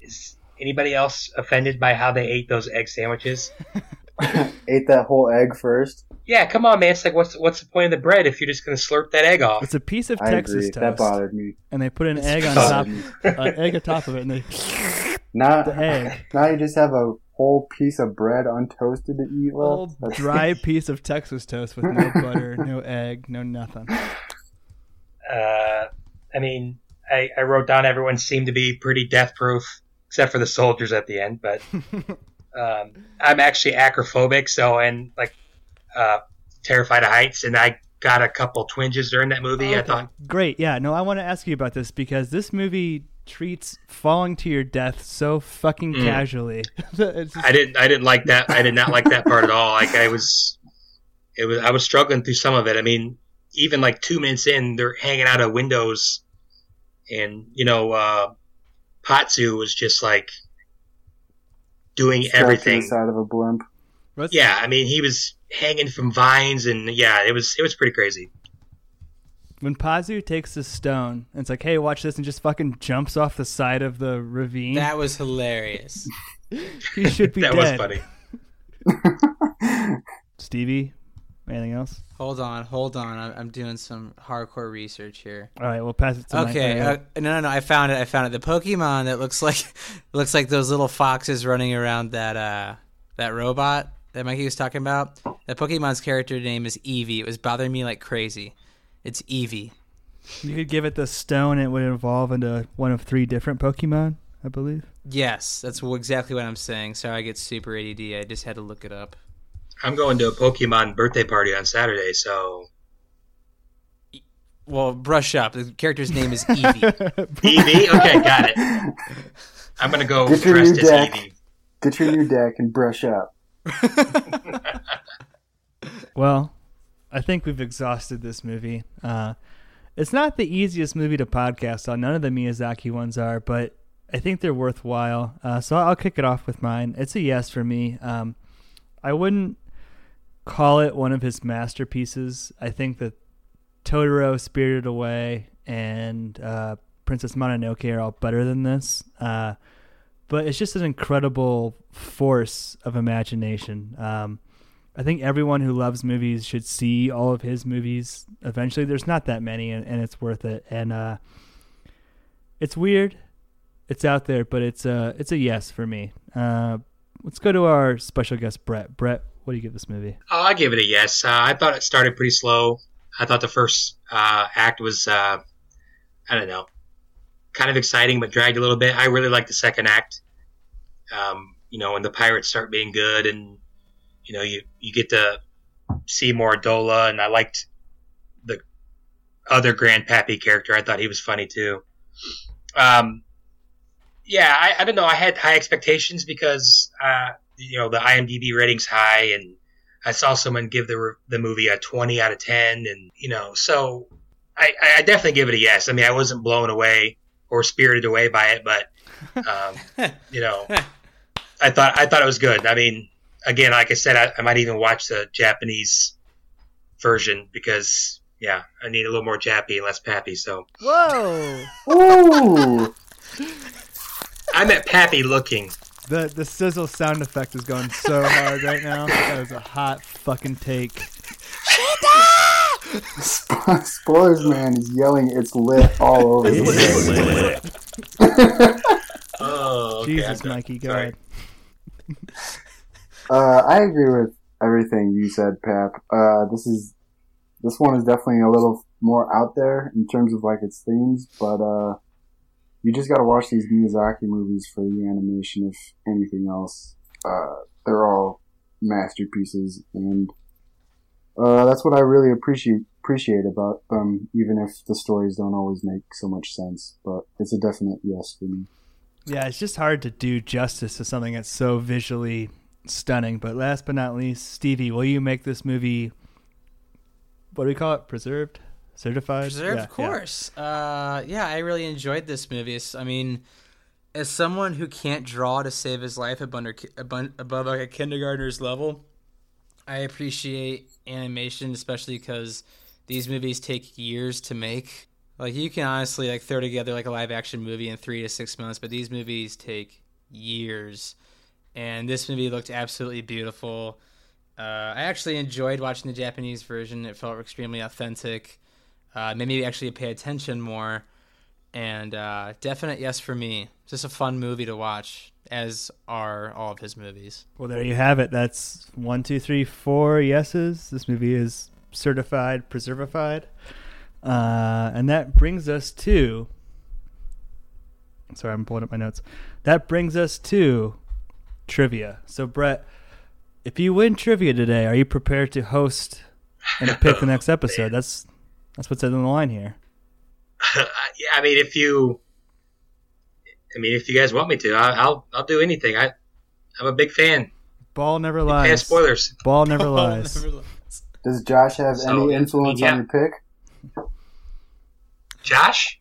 Is anybody else offended by how they ate those egg sandwiches? Ate that whole egg first. Yeah, come on, man. It's like what's what's the point of the bread if you're just gonna slurp that egg off? it's a piece of I Texas agree. toast, That bothered me. and they put an egg on top, me. an egg on top of it, and they Now, the egg. now you just have a whole piece of bread untoasted to eat. whole Well, that's- dry piece of Texas toast with no butter, no egg, no nothing. Uh, I mean, I, I wrote down everyone seemed to be pretty death proof, except for the soldiers at the end. But um, I'm actually acrophobic, so and like uh, terrified of heights, and I got a couple twinges during that movie. I thought, Great. Yeah. No, I want to ask you about this because this movie treats falling to your death so fucking Mm. casually. Just- I didn't I didn't like that. I did not like that part at all. Like I was, it was I was struggling through some of it. I mean, even like two minutes in, they're hanging out of windows, and you know, uh, Pazu was just like doing strapped everything. the side of a blimp. What's- Yeah, I mean, he was hanging from vines, and yeah, it was it was pretty crazy. when Pazu takes the stone, and it's like, "Hey, watch this," and just fucking jumps off the side of the ravine. That was hilarious. he should be that was dead. funny. Stevie, anything else? Hold on, hold on. I'm, I'm doing some hardcore research here. All right, we'll pass it to Okay, uh, no, no, no. I found it. I found it. The Pokemon that looks like looks like those little foxes running around that uh that robot that Mikey was talking about. That Pokemon's character name is Eevee. It was bothering me like crazy. It's Eevee. You could give it the stone, it would evolve into one of three different Pokemon, I believe. Yes, that's exactly what I'm saying. Sorry, I get super ADD. I just had to look it up. I'm going to a Pokemon birthday party on Saturday, so Well, brush up. The character's name is Eevee. Eevee. Okay, got it. I'm gonna go Get your new dressed as deck. Eevee. Get your new deck and brush up. Well, I think we've exhausted this movie. Uh, it's not the easiest movie to podcast on. None of the Miyazaki ones are, but I think they're worthwhile. Uh, so I'll kick it off with mine. It's a yes for me. Um, I wouldn't call it one of his masterpieces. I think that Totoro, Spirited Away, and uh, Princess Mononoke are all better than this. Uh, but it's just an incredible force of imagination. Um, I think everyone who loves movies should see all of his movies eventually. There's not that many, and, and it's worth it. And uh, it's weird, it's out there, but it's a it's a yes for me. Uh, let's go to our special guest, Brett. Brett, what do you give this movie? Oh, I give it a yes. Uh, I thought it started pretty slow. I thought the first uh, act was, uh, I don't know, kind of exciting, but dragged a little bit. I really like the second act. Um, you know, when the pirates start being good, and you know, you you get to see more Dola, and I liked the other Grandpappy character. I thought he was funny too. Um, yeah, I, I don't know. I had high expectations because uh, you know the IMDb ratings high, and I saw someone give the the movie a twenty out of ten, and you know, so I, I definitely give it a yes. I mean, I wasn't blown away or spirited away by it, but um, you know, I thought I thought it was good. I mean, again, like I said, I, I might even watch the Japanese version because yeah, I need a little more Jappy and less Pappy. So Whoa! Ooh! I'm at Pappy looking. The the sizzle sound effect is going so hard right now. That was a hot fucking take. Spo- Spoilers man is yelling it's lit all over the place. Oh, okay, Jesus, done. Mikey, go Sorry. ahead. Uh, I agree with everything you said, Pap. Uh, this is this one is definitely a little more out there in terms of like its themes, but uh, you just got to watch these Miyazaki movies for the animation. If anything else, uh, they're all masterpieces, and uh, that's what I really appreciate appreciate about them. Even if the stories don't always make so much sense, but it's a definite yes for me. Yeah, it's just hard to do justice to something that's so visually stunning. But last but not least, Stevie, will you make this movie? What do we call it? Preserved, certified, Preserved, Yeah, of course. Uh, yeah, I really enjoyed this movie. It's- I mean, as someone who can't draw to save his life above, above, above like a kindergartner's level, I appreciate animation, especially because these movies take years to make. Like you can honestly like throw together like a live action movie in three to six months, but these movies take years. And this movie looked absolutely beautiful. Uh, I actually enjoyed watching the Japanese version. It felt extremely authentic. Uh, made me actually pay attention more. And uh, definite yes for me. Just a fun movie to watch, as are all of his movies. Well, there you have it. That's one, two, three, four yeses. This movie is certified, preservified. Uh, and that brings us to. Sorry, I'm pulling up my notes. That brings us to trivia. So, Brett, if you win trivia today, are you prepared to host and pick the next episode? That's that's what's in the line here. yeah, I mean, if you, I mean, if you guys want me to, I, I'll I'll do anything. I I'm a big fan. Ball never lies. of spoilers. Ball never lies. Does Josh have So, any influence yeah. on your pick? Josh,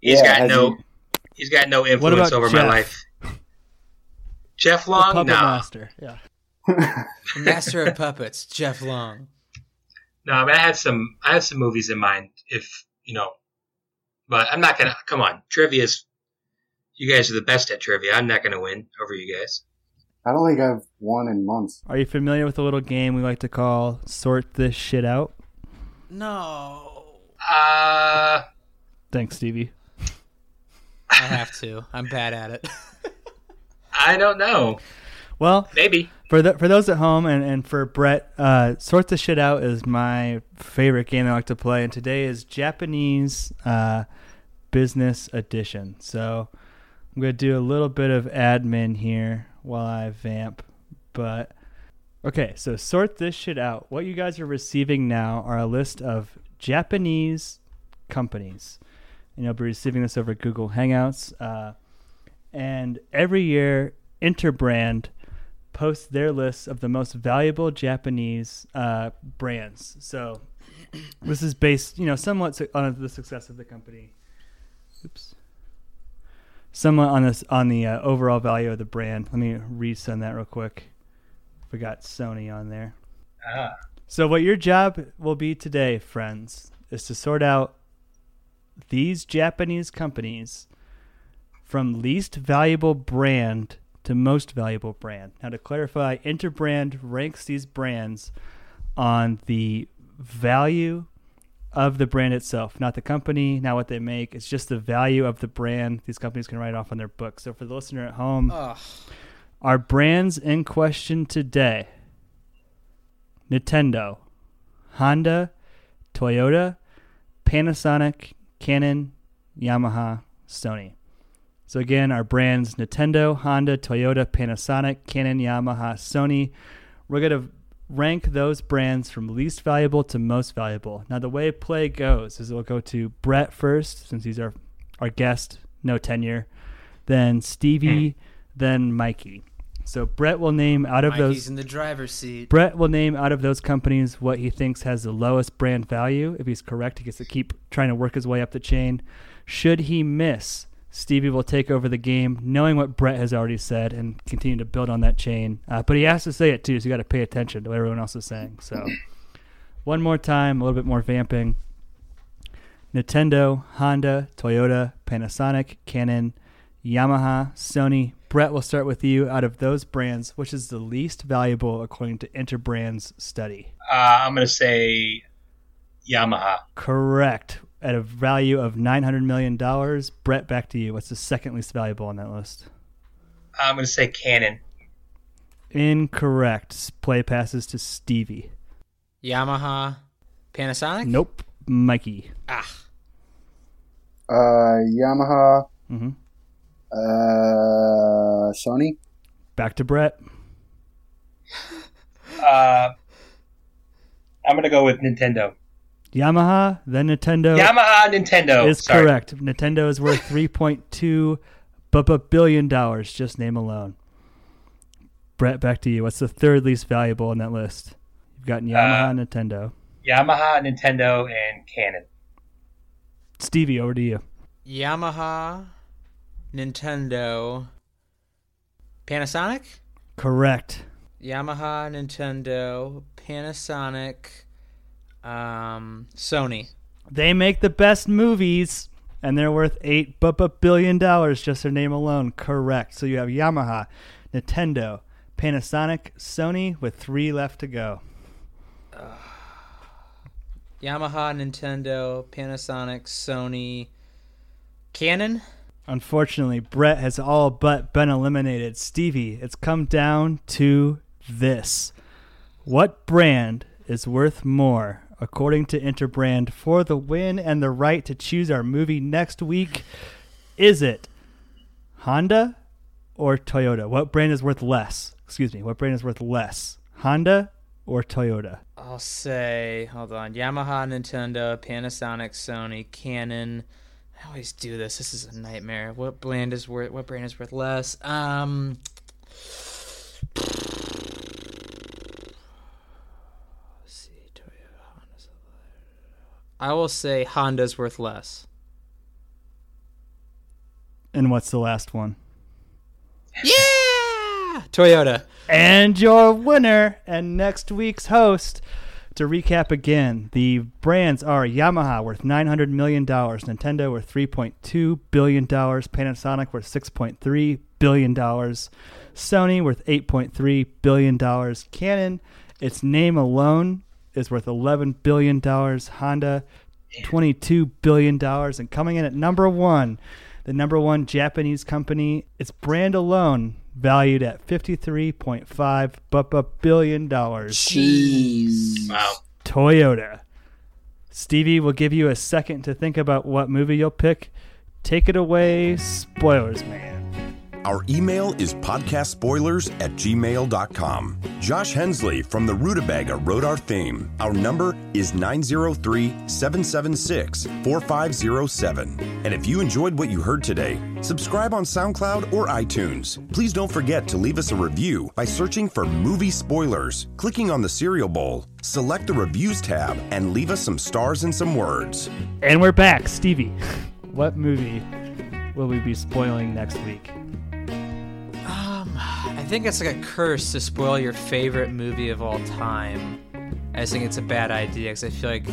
he's Yeah, got no, he- he's got no influence about over my life. Jeff The Long, puppet no, master. Yeah. Master of Puppets, Jeff Long. No. I mean, I had some, I had some movies in mind. if you know. But I'm not gonna. Come on, trivia's. You guys are the best at trivia. I'm not gonna win over you guys. I don't think I've won in months. Are you familiar with a little game we like to call "Sort This Shit Out"? No. Uh, Thanks, Stevie. I have to. I'm bad at it. I don't know. Well, maybe for the, for those at home and, and for Brett, uh, sort this shit out is my favorite game I like to play, and today is Japanese uh, business edition. So I'm gonna do a little bit of admin here while I vamp, but okay. So sort this shit out. What you guys are receiving now are a list of Japanese companies, and you'll be receiving this over Google Hangouts. Uh, and every year, Interbrand posts their lists of the most valuable Japanese uh, brands. So this is based, you know, somewhat on the success of the company. Oops. Somewhat on this on the uh, overall value of the brand. Let me resend that real quick. Forgot Sony on there. Ah. So what your job will be today, friends, is to sort out these Japanese companies from least valuable brand to most valuable brand. Now, to clarify, Interbrand ranks these brands on the value of the brand itself, not the company, not what they make. It's just the value of the brand these companies can write off on their books. So, for the listener at home, Ugh. our brands in question today Nintendo, Honda, Toyota, Panasonic, Canon, Yamaha, Sony. So again, our brands Nintendo, Honda, Toyota, Panasonic, Canon, Yamaha, Sony. We're going to rank those brands from least valuable to most valuable. Now the way play goes is we'll go to Brett first since he's our our guest, no tenure, then Stevie, hmm. then Mikey. So Brett will name out of Mikey's those in the driver's seat. Brett will name out of those companies what he thinks has the lowest brand value. If he's correct, he gets to keep trying to work his way up the chain. Should he miss, Stevie will take over the game, knowing what Brett has already said, and continue to build on that chain. Uh, but he has to say it too, so you got to pay attention to what everyone else is saying. So, one more time, a little bit more vamping. Nintendo, Honda, Toyota, Panasonic, Canon, Yamaha, Sony. Brett, we'll start with you. Out of those brands, which is the least valuable according to Interbrand's study? Uh, I'm going to say Yamaha. Correct. At a value of $900 million. Brett, back to you. What's the second least valuable on that list? I'm going to say Canon. Incorrect. Play passes to Stevie. Yamaha, Panasonic. Nope. Mikey. Ah. Uh, Yamaha. Mm-hmm. Uh, Sony. Back to Brett. Uh, I'm going to go with Nintendo. Yamaha, then Nintendo. Yamaha, Nintendo. is Sorry. correct. Nintendo is worth 3.2 bu- bu- billion dollars, just name alone. Brett, back to you. What's the third least valuable on that list? You've got Yamaha, Uh, Nintendo. Yamaha, Nintendo, and Canon. Stevie, over to you. Yamaha, Nintendo, Panasonic. Correct. Yamaha, Nintendo, Panasonic, um, Sony. They make the best movies, and they're worth eight bu- bu- billion dollars just their name alone. Correct. So you have Yamaha, Nintendo, Panasonic, Sony, with three left to go. Yamaha, Nintendo, Panasonic, Sony, Canon. Unfortunately, Brett has all but been eliminated. Stevie, it's come down to this. What brand is worth more, according to Interbrand, for the win and the right to choose our movie next week? Is it Honda or Toyota? What brand is worth less? Excuse me, what brand is worth less? Honda or Toyota? I'll say, hold on, Yamaha, Nintendo, Panasonic, Sony, Canon. I always do this. This is a nightmare. What brand is worth? What brand is worth less? Um, let's see, Toyota, Honda's. I will say Honda's worth less. And what's the last one? Yeah, Toyota. And your winner and next week's host to recap again, the brands are Yamaha worth $900 million, Nintendo worth $3.2 billion, Panasonic worth $6.3 billion, Sony worth $8.3 billion, Canon, its name alone is worth $11 billion, Honda, $22 billion, and coming in at number one, the number one Japanese company, its brand alone valued at $53.5 bu- bu- billion dollars. Jeez. Wow. Toyota. Stevie will give you a second to think about what movie you'll pick. Take it away, spoilers, man. Our email is podcastspoilers at gmail.com. Josh Hensley from the Rutabaga wrote our theme. Our number is 903 776 4507. And if you enjoyed what you heard today, subscribe on SoundCloud or iTunes. Please don't forget to leave us a review by searching for movie spoilers, clicking on the cereal bowl, select the reviews tab, and leave us some stars and some words. And we're back. Stevie, what movie will we be spoiling next week? I think it's like a curse to spoil your favorite movie of all time. I just think it's a bad idea because I feel like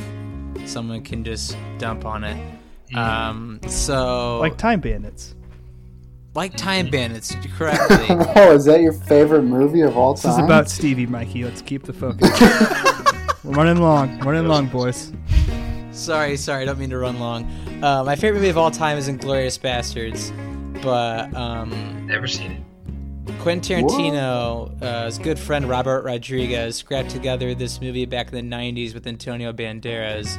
someone can just dump on it. Um, so Like Time Bandits. like Time Bandits, correctly. Whoa, is that your favorite movie of all time? This is about Stevie, Mikey. Let's keep the focus. we're running long. Running long, boys. sorry, sorry, I don't mean to run long. Uh, my favorite movie of all time is Inglourious Basterds, but um, Never seen it. Quentin Tarantino, uh, his good friend Robert Rodriguez, scrapped together this movie back in the 90s with Antonio Banderas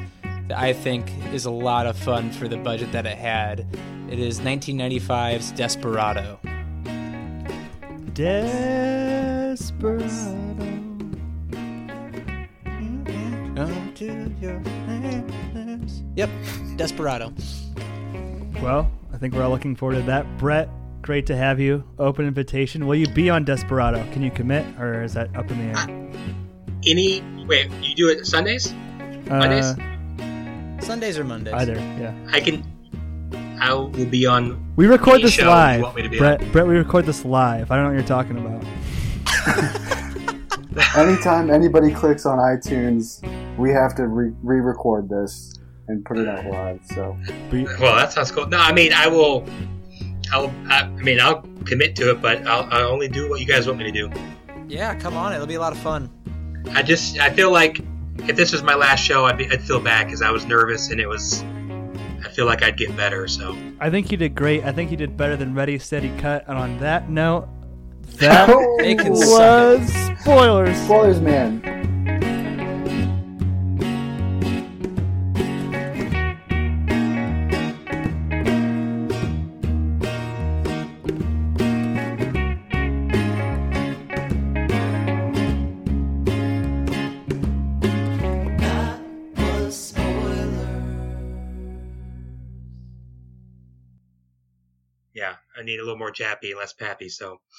that I think is a lot of fun for the budget that it had. It is 1995's Desperado. Desperado. Come to your hands. Yep, Desperado. Well, I think we're all looking forward to that. Brett, great to have you. Open invitation. Will you be on Desperado? Can you commit, or is that up in the air? Any wait, you do it Sundays? Mondays? Uh, Sundays or Mondays? either, yeah. I can. I will be on. We record any this show live. You want me to be Brett, on. Brett, we record this live. I don't know what you're talking about. Anytime anybody clicks on iTunes, we have to re- re-record this and put it out live. So Well, that sounds cool. No, I mean, I will. I'll. I, I mean, I'll commit to it, but I'll, I'll only do what you guys want me to do. Yeah, come on, it'll be a lot of fun. I just. I feel like if this was my last show, I'd, be, I'd feel bad because I was nervous and it was. I feel like I'd get better. So I think you did great. I think you did better than Ready, Steady, Cut. And on that note, that They was spoilers. spoilers, man. Need a little more jappy, and less pappy. So